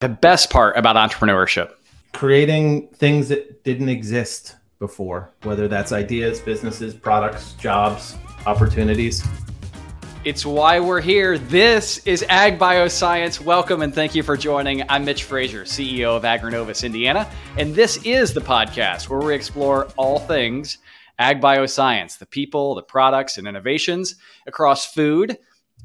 the best part about entrepreneurship? Creating things that didn't exist before, whether that's ideas, businesses, products, jobs, opportunities. It's why we're here. This is Ag Bioscience. Welcome and thank you for joining. I'm Mitch Frazier, CEO of Agrinovus Indiana, and this is the podcast where we explore all things Ag Bioscience, the people, the products, and innovations across food,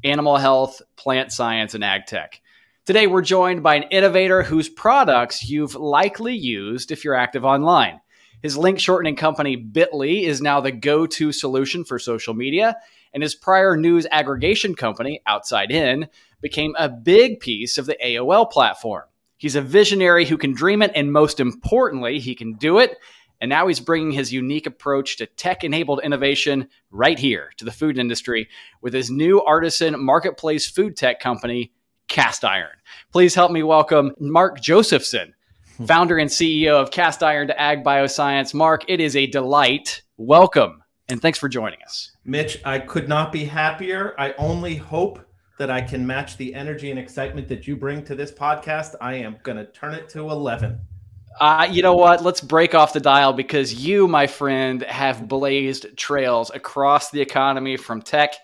animal health, plant science, and ag tech. Today, we're joined by an innovator whose products you've likely used if you're active online. His link shortening company, Bitly, is now the go to solution for social media, and his prior news aggregation company, Outside In, became a big piece of the AOL platform. He's a visionary who can dream it, and most importantly, he can do it. And now he's bringing his unique approach to tech enabled innovation right here to the food industry with his new artisan marketplace food tech company, Castiron. Please help me welcome Mark Josephson, founder and CEO of Castiron to Ag Bioscience. Mark, it is a delight. Welcome and thanks for joining us. Mitch, I could not be happier. I only hope that I can match the energy and excitement that you bring to this podcast. I am going to turn it to 11. Uh, you know what? Let's break off the dial because you, my friend, have blazed trails across the economy from tech.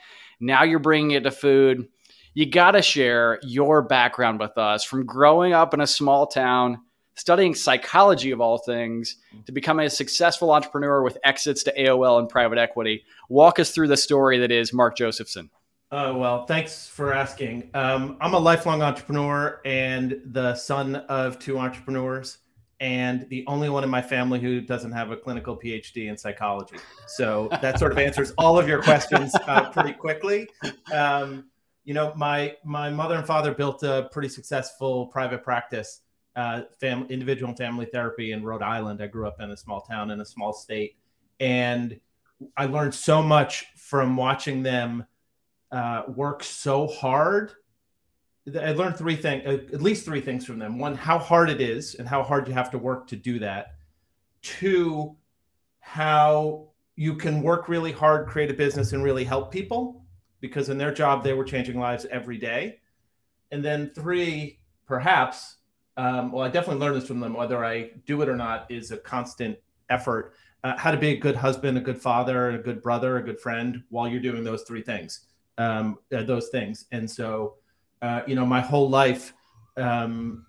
Now you're bringing it to food. You got to share your background with us from growing up in a small town, studying psychology of all things, to becoming a successful entrepreneur with exits to AOL and private equity. Walk us through the story that is Mark Josephson. Oh, well, thanks for asking. Um, I'm a lifelong entrepreneur and the son of two entrepreneurs and the only one in my family who doesn't have a clinical PhD in psychology. So that sort of answers all of your questions uh, pretty quickly. Um, you know, my my mother and father built a pretty successful private practice, uh, family, individual family therapy in Rhode Island. I grew up in a small town in a small state, and I learned so much from watching them uh, work so hard I learned three things, uh, at least three things from them. One, how hard it is and how hard you have to work to do that. Two, how you can work really hard, create a business, and really help people because in their job, they were changing lives every day. And then three, perhaps, um, well, I definitely learned this from them. Whether I do it or not is a constant effort. Uh, how to be a good husband, a good father, a good brother, a good friend while you're doing those three things, um, uh, those things. And so, uh, you know, my whole life, um,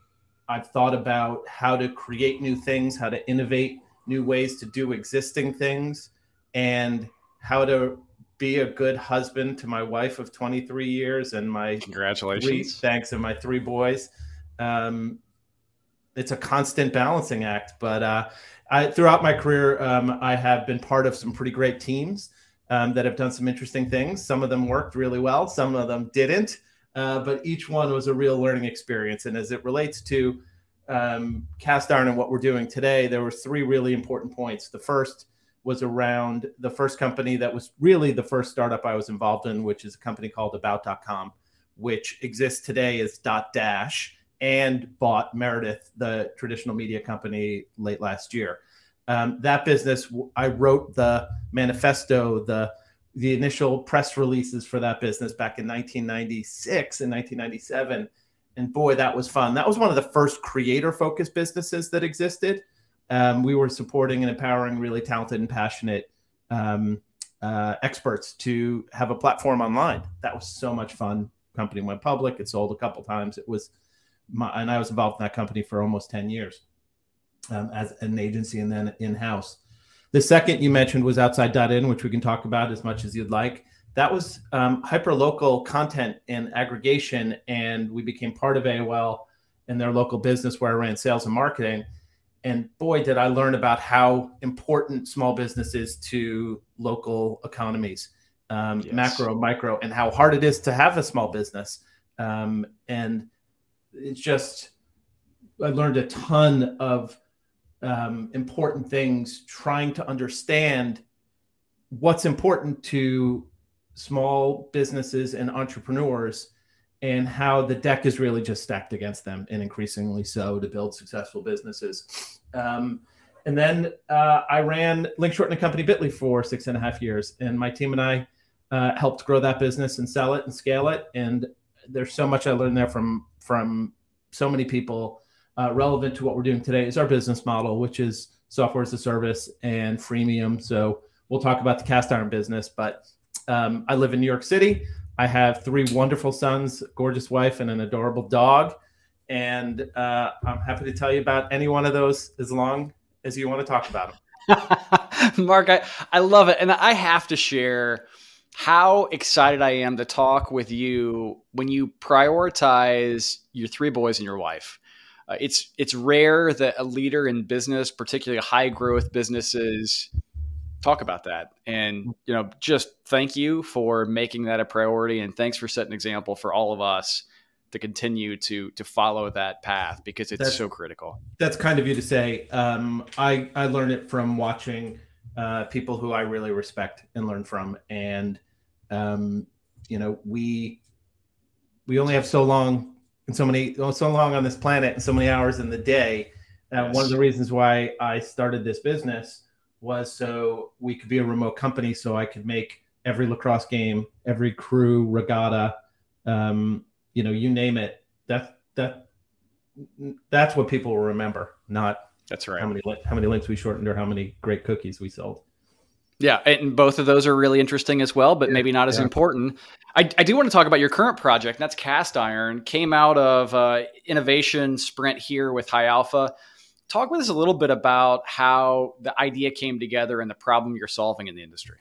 I've thought about how to create new things, how to innovate new ways to do existing things, and how to be a good husband to my wife of 23 years and my congratulations, three, thanks, and my three boys. Um, it's a constant balancing act, but uh, I, throughout my career, um, I have been part of some pretty great teams um, that have done some interesting things. Some of them worked really well, some of them didn't uh, but each one was a real learning experience. And as it relates to um, castiron and what we're doing today, there were three really important points. The first was around the first company that was really the first startup I was involved in, which is a company called About.com, which exists today as Dotdash and bought Meredith, the traditional media company, late last year. Um, that business, I wrote the manifesto, the the initial press releases for that business back in 1996 and 1997 and boy that was fun that was one of the first creator focused businesses that existed um, we were supporting and empowering really talented and passionate um, uh, experts to have a platform online. That was so much fun. Company went public. It sold a couple times. It was my, and i was involved in that company for almost 10 years um, as an agency and then in-house. The second you mentioned was outside.in, which we can talk about as much as you'd like. That was um, hyper-local content and aggregation, and we became part of AOL and their local business where I ran sales and marketing. And boy, did I learn about how important small business is to local economies, um, yes. macro, micro, and how hard it is to have a small business. Um, and it's just, I learned a ton of um, important things, trying to understand what's important to small businesses and entrepreneurs and how the deck is really just stacked against them and increasingly so to build successful businesses. Um, and then uh, I ran Link Shortening Company Bitly for six and a half years, and my team and I uh, helped grow that business and sell it and scale it. And there's so much I learned there from from so many people uh, relevant to what we're doing today is our business model, which is software as a service and freemium. So we'll talk about the castiron business, but um, I live in New York City. I have three wonderful sons, gorgeous wife, and an adorable dog. And uh, I'm happy to tell you about any one of those as long as you want to talk about them. Mark, I, I love it. And I have to share how excited I am to talk with you when you prioritize your three boys and your wife. Uh, it's it's rare that a leader in business, particularly high growth businesses, talk about that. And you know, just thank you for making that a priority, and thanks for setting an example for all of us to continue to to follow that path because it's that's, so critical. That's kind of you to say. Um, I I learned it from watching uh, people who I really respect and learn from, and um, you know we we only have so long and so many so long on this planet and so many hours in the day. Uh, yes. One of the reasons why I started this business was so we could be a remote company, so I could make every lacrosse game, every crew regatta, um, you know, you name it. That that that's what people will remember, not that's right. How many how many links we shortened or how many great cookies we sold. Yeah, and both of those are really interesting as well, but maybe not as yeah. important. I, I, do want to talk about your current project. that's Castiron. Came out of uh, innovation sprint here with High Alpha. Talk with us a little bit about how the idea came together and the problem you're solving in the industry.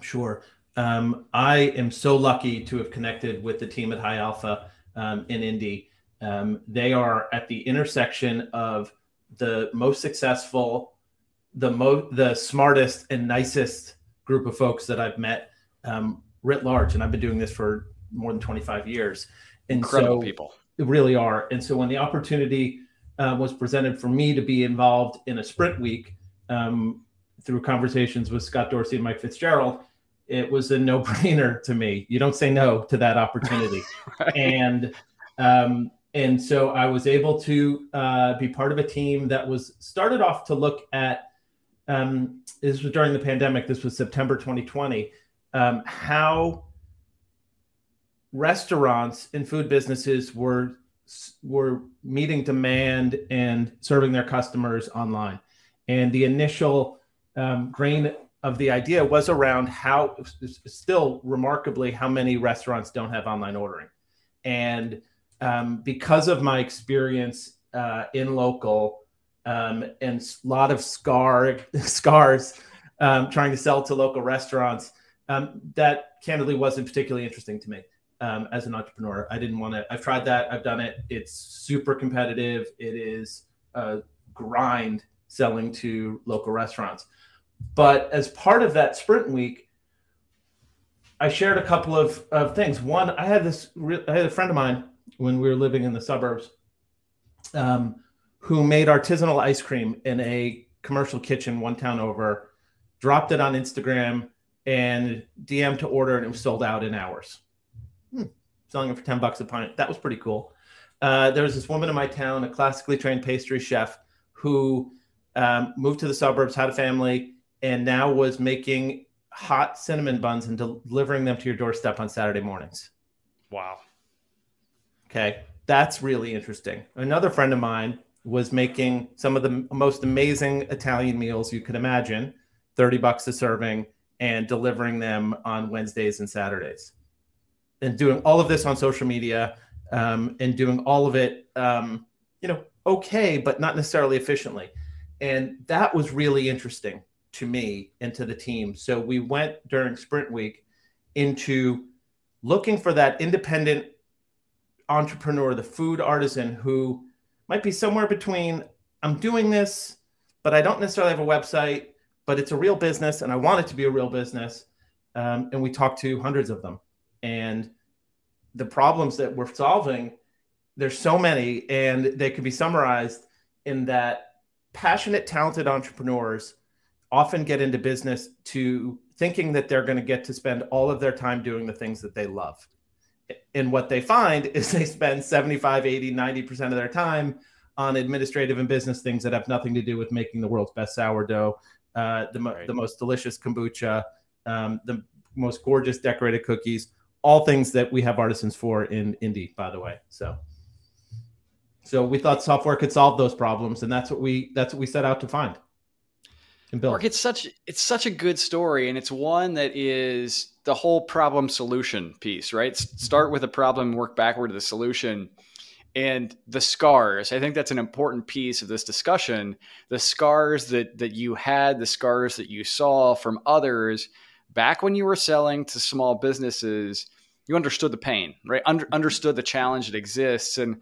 Sure. Um, I am so lucky to have connected with the team at High Alpha um, in Indy. Um, they are at the intersection of the most successful the most, the smartest and nicest group of folks that I've met um, writ large, and I've been doing this for more than 25 years. And Incredible so, people, really are. And so when the opportunity uh, was presented for me to be involved in a sprint week um, through conversations with Scott Dorsey and Mike Fitzgerald, it was a no-brainer to me. You don't say no to that opportunity, right. and um, and so I was able to uh, be part of a team that was started off to look at um, this was during the pandemic. This was September 2020. Um, how restaurants and food businesses were were meeting demand and serving their customers online. And the initial um, grain of the idea was around how still remarkably how many restaurants don't have online ordering. And um, because of my experience uh, in local um, and a lot of scar scars um, trying to sell to local restaurants. Um, that candidly wasn't particularly interesting to me um, as an entrepreneur. I didn't want to. I've tried that. I've done it. It's super competitive. It is a grind selling to local restaurants. But as part of that sprint week, I shared a couple of, of things. One, I had this. I had a friend of mine when we were living in the suburbs. Um, who made artisanal ice cream in a commercial kitchen one town over, dropped it on Instagram and DM to order, and it was sold out in hours. Selling it for 10 bucks a pint. That was pretty cool. Uh, there was this woman in my town, a classically trained pastry chef, who um, moved to the suburbs, had a family, and now was making hot cinnamon buns and delivering them to your doorstep on Saturday mornings. Wow. Okay. That's really interesting. Another friend of mine was making some of the most amazing Italian meals you could imagine, 30 bucks a serving, and delivering them on Wednesdays and Saturdays. And doing all of this on social media um, and doing all of it, um, you know, okay, but not necessarily efficiently. And that was really interesting to me and to the team. So we went during sprint week into looking for that independent entrepreneur, the food artisan who might be somewhere between I'm doing this, but I don't necessarily have a website, but it's a real business and I want it to be a real business. Um, and we talked to hundreds of them. And the problems that we're solving, there's so many, and they can be summarized in that passionate, talented entrepreneurs often get into business to thinking that they're going to get to spend all of their time doing the things that they love and what they find is they spend 75 80 90% of their time on administrative and business things that have nothing to do with making the world's best sourdough uh, the, right. the most delicious kombucha um, the most gorgeous decorated cookies all things that we have artisans for in indy by the way so So we thought software could solve those problems, and that's what we that's what we set out to find and build. Mark, it's such it's such a good story, and it's one that is the whole problem solution piece, right? Start with a problem, work backward to the solution. And the scars, I think that's an important piece of this discussion. The scars that that you had, the scars that you saw from others back when you were selling to small businesses, you understood the pain, right? Under, understood the challenge that exists. And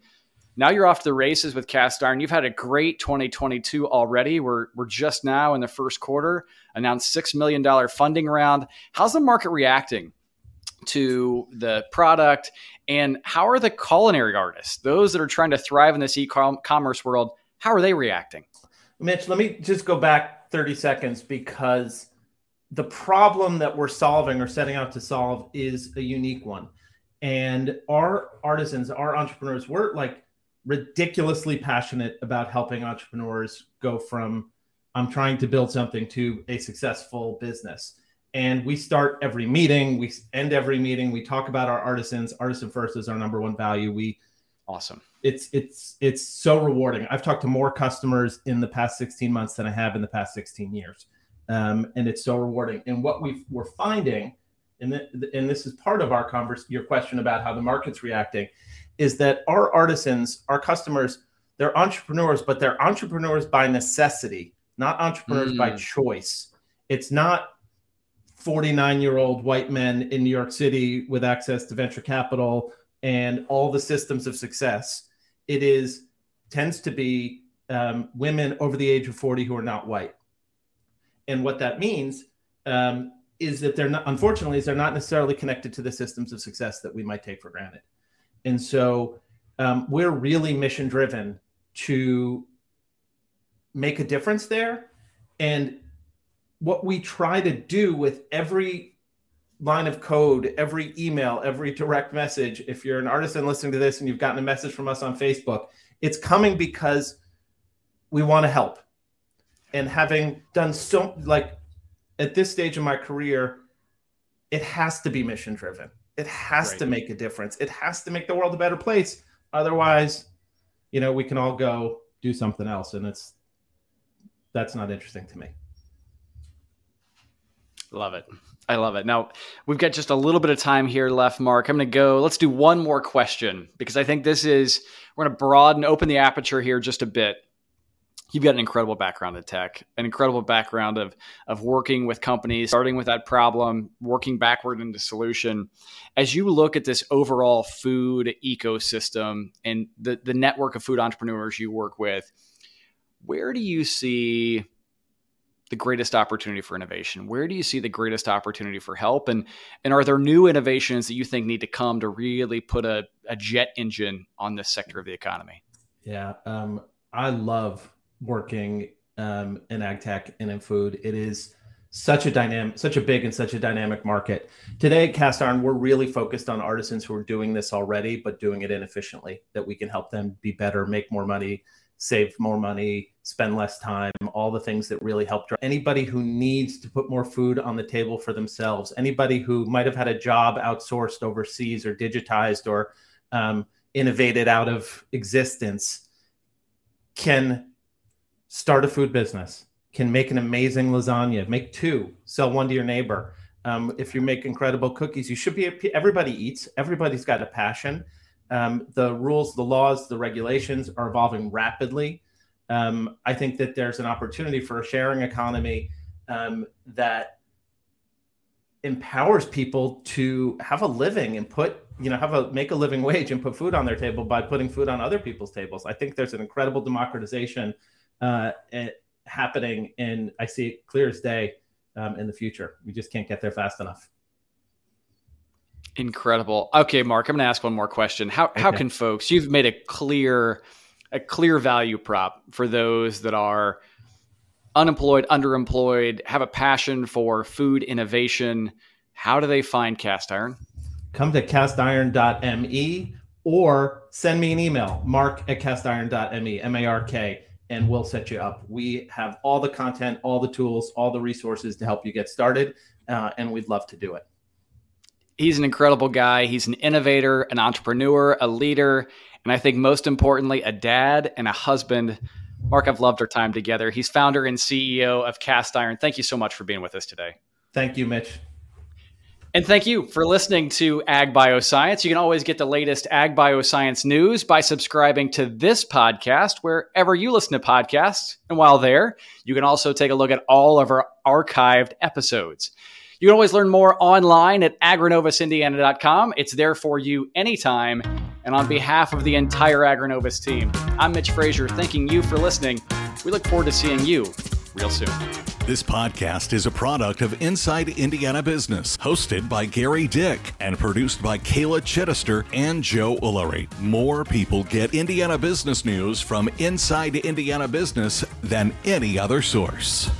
now you're off to the races with castiron. You've had a great 2022 already. We're we're just now in the first quarter, announced six million dollar funding round. How's the market reacting to the product, and how are the culinary artists, those that are trying to thrive in this e-commerce world, how are they reacting? Mitch, let me just go back 30 seconds because the problem that we're solving or setting out to solve is a unique one. And our artisans, our entrepreneurs, we're like ridiculously passionate about helping entrepreneurs go from I'm trying to build something to a successful business. And we start every meeting, we end every meeting, we talk about our artisans. Artisan first is our number one value. We awesome. It's it's it's so rewarding. I've talked to more customers in the past 16 months than I have in the past 16 years. Um, and it's so rewarding. And what we we're finding, and, the, and this is part of our converse, your question about how the market's reacting, is that our artisans, our customers, they're entrepreneurs, but they're entrepreneurs by necessity, not entrepreneurs mm. by choice. It's not 49 year old white men in New York City with access to venture capital and all the systems of success. It is tends to be um, women over the age of 40 who are not white. And what that means um, is that they're not, unfortunately, is they're not necessarily connected to the systems of success that we might take for granted. And so um, we're really mission driven to make a difference there. And what we try to do with every line of code, every email, every direct message, if you're an artist and listening to this and you've gotten a message from us on Facebook, it's coming because we want to help. And having done so, like at this stage of my career, it has to be mission driven. It has right. to make a difference. It has to make the world a better place. Otherwise, you know, we can all go do something else, and it's that's not interesting to me. Love it. I love it. Now, we've got just a little bit of time here left, Mark. I'm going to go, let's do one more question because I think this is, we're going to broaden, open the aperture here just a bit you've got an incredible background in tech, an incredible background of of working with companies, starting with that problem, working backward into solution. As you look at this overall food ecosystem and the the network of food entrepreneurs you work with, where do you see the greatest opportunity for innovation? Where do you see the greatest opportunity for help? And and are there new innovations that you think need to come to really put a, a jet engine on this sector of the economy? Yeah, um, I love working um, in ag tech and in food. It is such a dynamic, such a big and such a dynamic market. Today at Castiron, we're really focused on artisans who are doing this already, but doing it inefficiently, that we can help them be better, make more money, save more money, spend less time, all the things that really help drive anybody who needs to put more food on the table for themselves, anybody who might have had a job outsourced overseas or digitized or um, innovated out of existence can start a food business, can make an amazing lasagna, make two, sell one to your neighbor. Um, if you make incredible cookies, you should be. Everybody eats. Everybody's got a passion. Um, the rules, the laws, the regulations are evolving rapidly. Um, I think that there's an opportunity for a sharing economy um, that empowers people to have a living and put you know have a make a living wage and put food on their table by putting food on other people's tables. I think there's an incredible democratization uh, happening, and I see it clear as day um, in the future. We just can't get there fast enough. Incredible. Okay, Mark, I'm going to ask one more question. How okay. how can folks? You've made a clear a clear value prop for those that are unemployed, underemployed, have a passion for food innovation. How do they find Castiron? Come to castiron.me or send me an email, mark at castiron.me, M A R K and we'll set you up. We have all the content, all the tools, all the resources to help you get started, uh, and we'd love to do it. He's an incredible guy. He's an innovator, an entrepreneur, a leader, and I think most importantly, a dad and a husband. Mark, I've loved our time together. He's founder and CEO of Castiron. Thank you so much for being with us today. Thank you, Mitch. And thank you for listening to Ag Bioscience. You can always get the latest Ag Bioscience news by subscribing to this podcast wherever you listen to podcasts. And while there, you can also take a look at all of our archived episodes. You can always learn more online at agrinovusindiana.com. It's there for you anytime. And on behalf of the entire Agrinovus team, I'm Mitch Frazier, thanking you for listening. We look forward to seeing you real soon. This podcast is a product of Inside Indiana Business, hosted by Gerry Dick and produced by Kayla Chittister and Joe Ullery. More people get Indiana business news from Inside Indiana Business than any other source.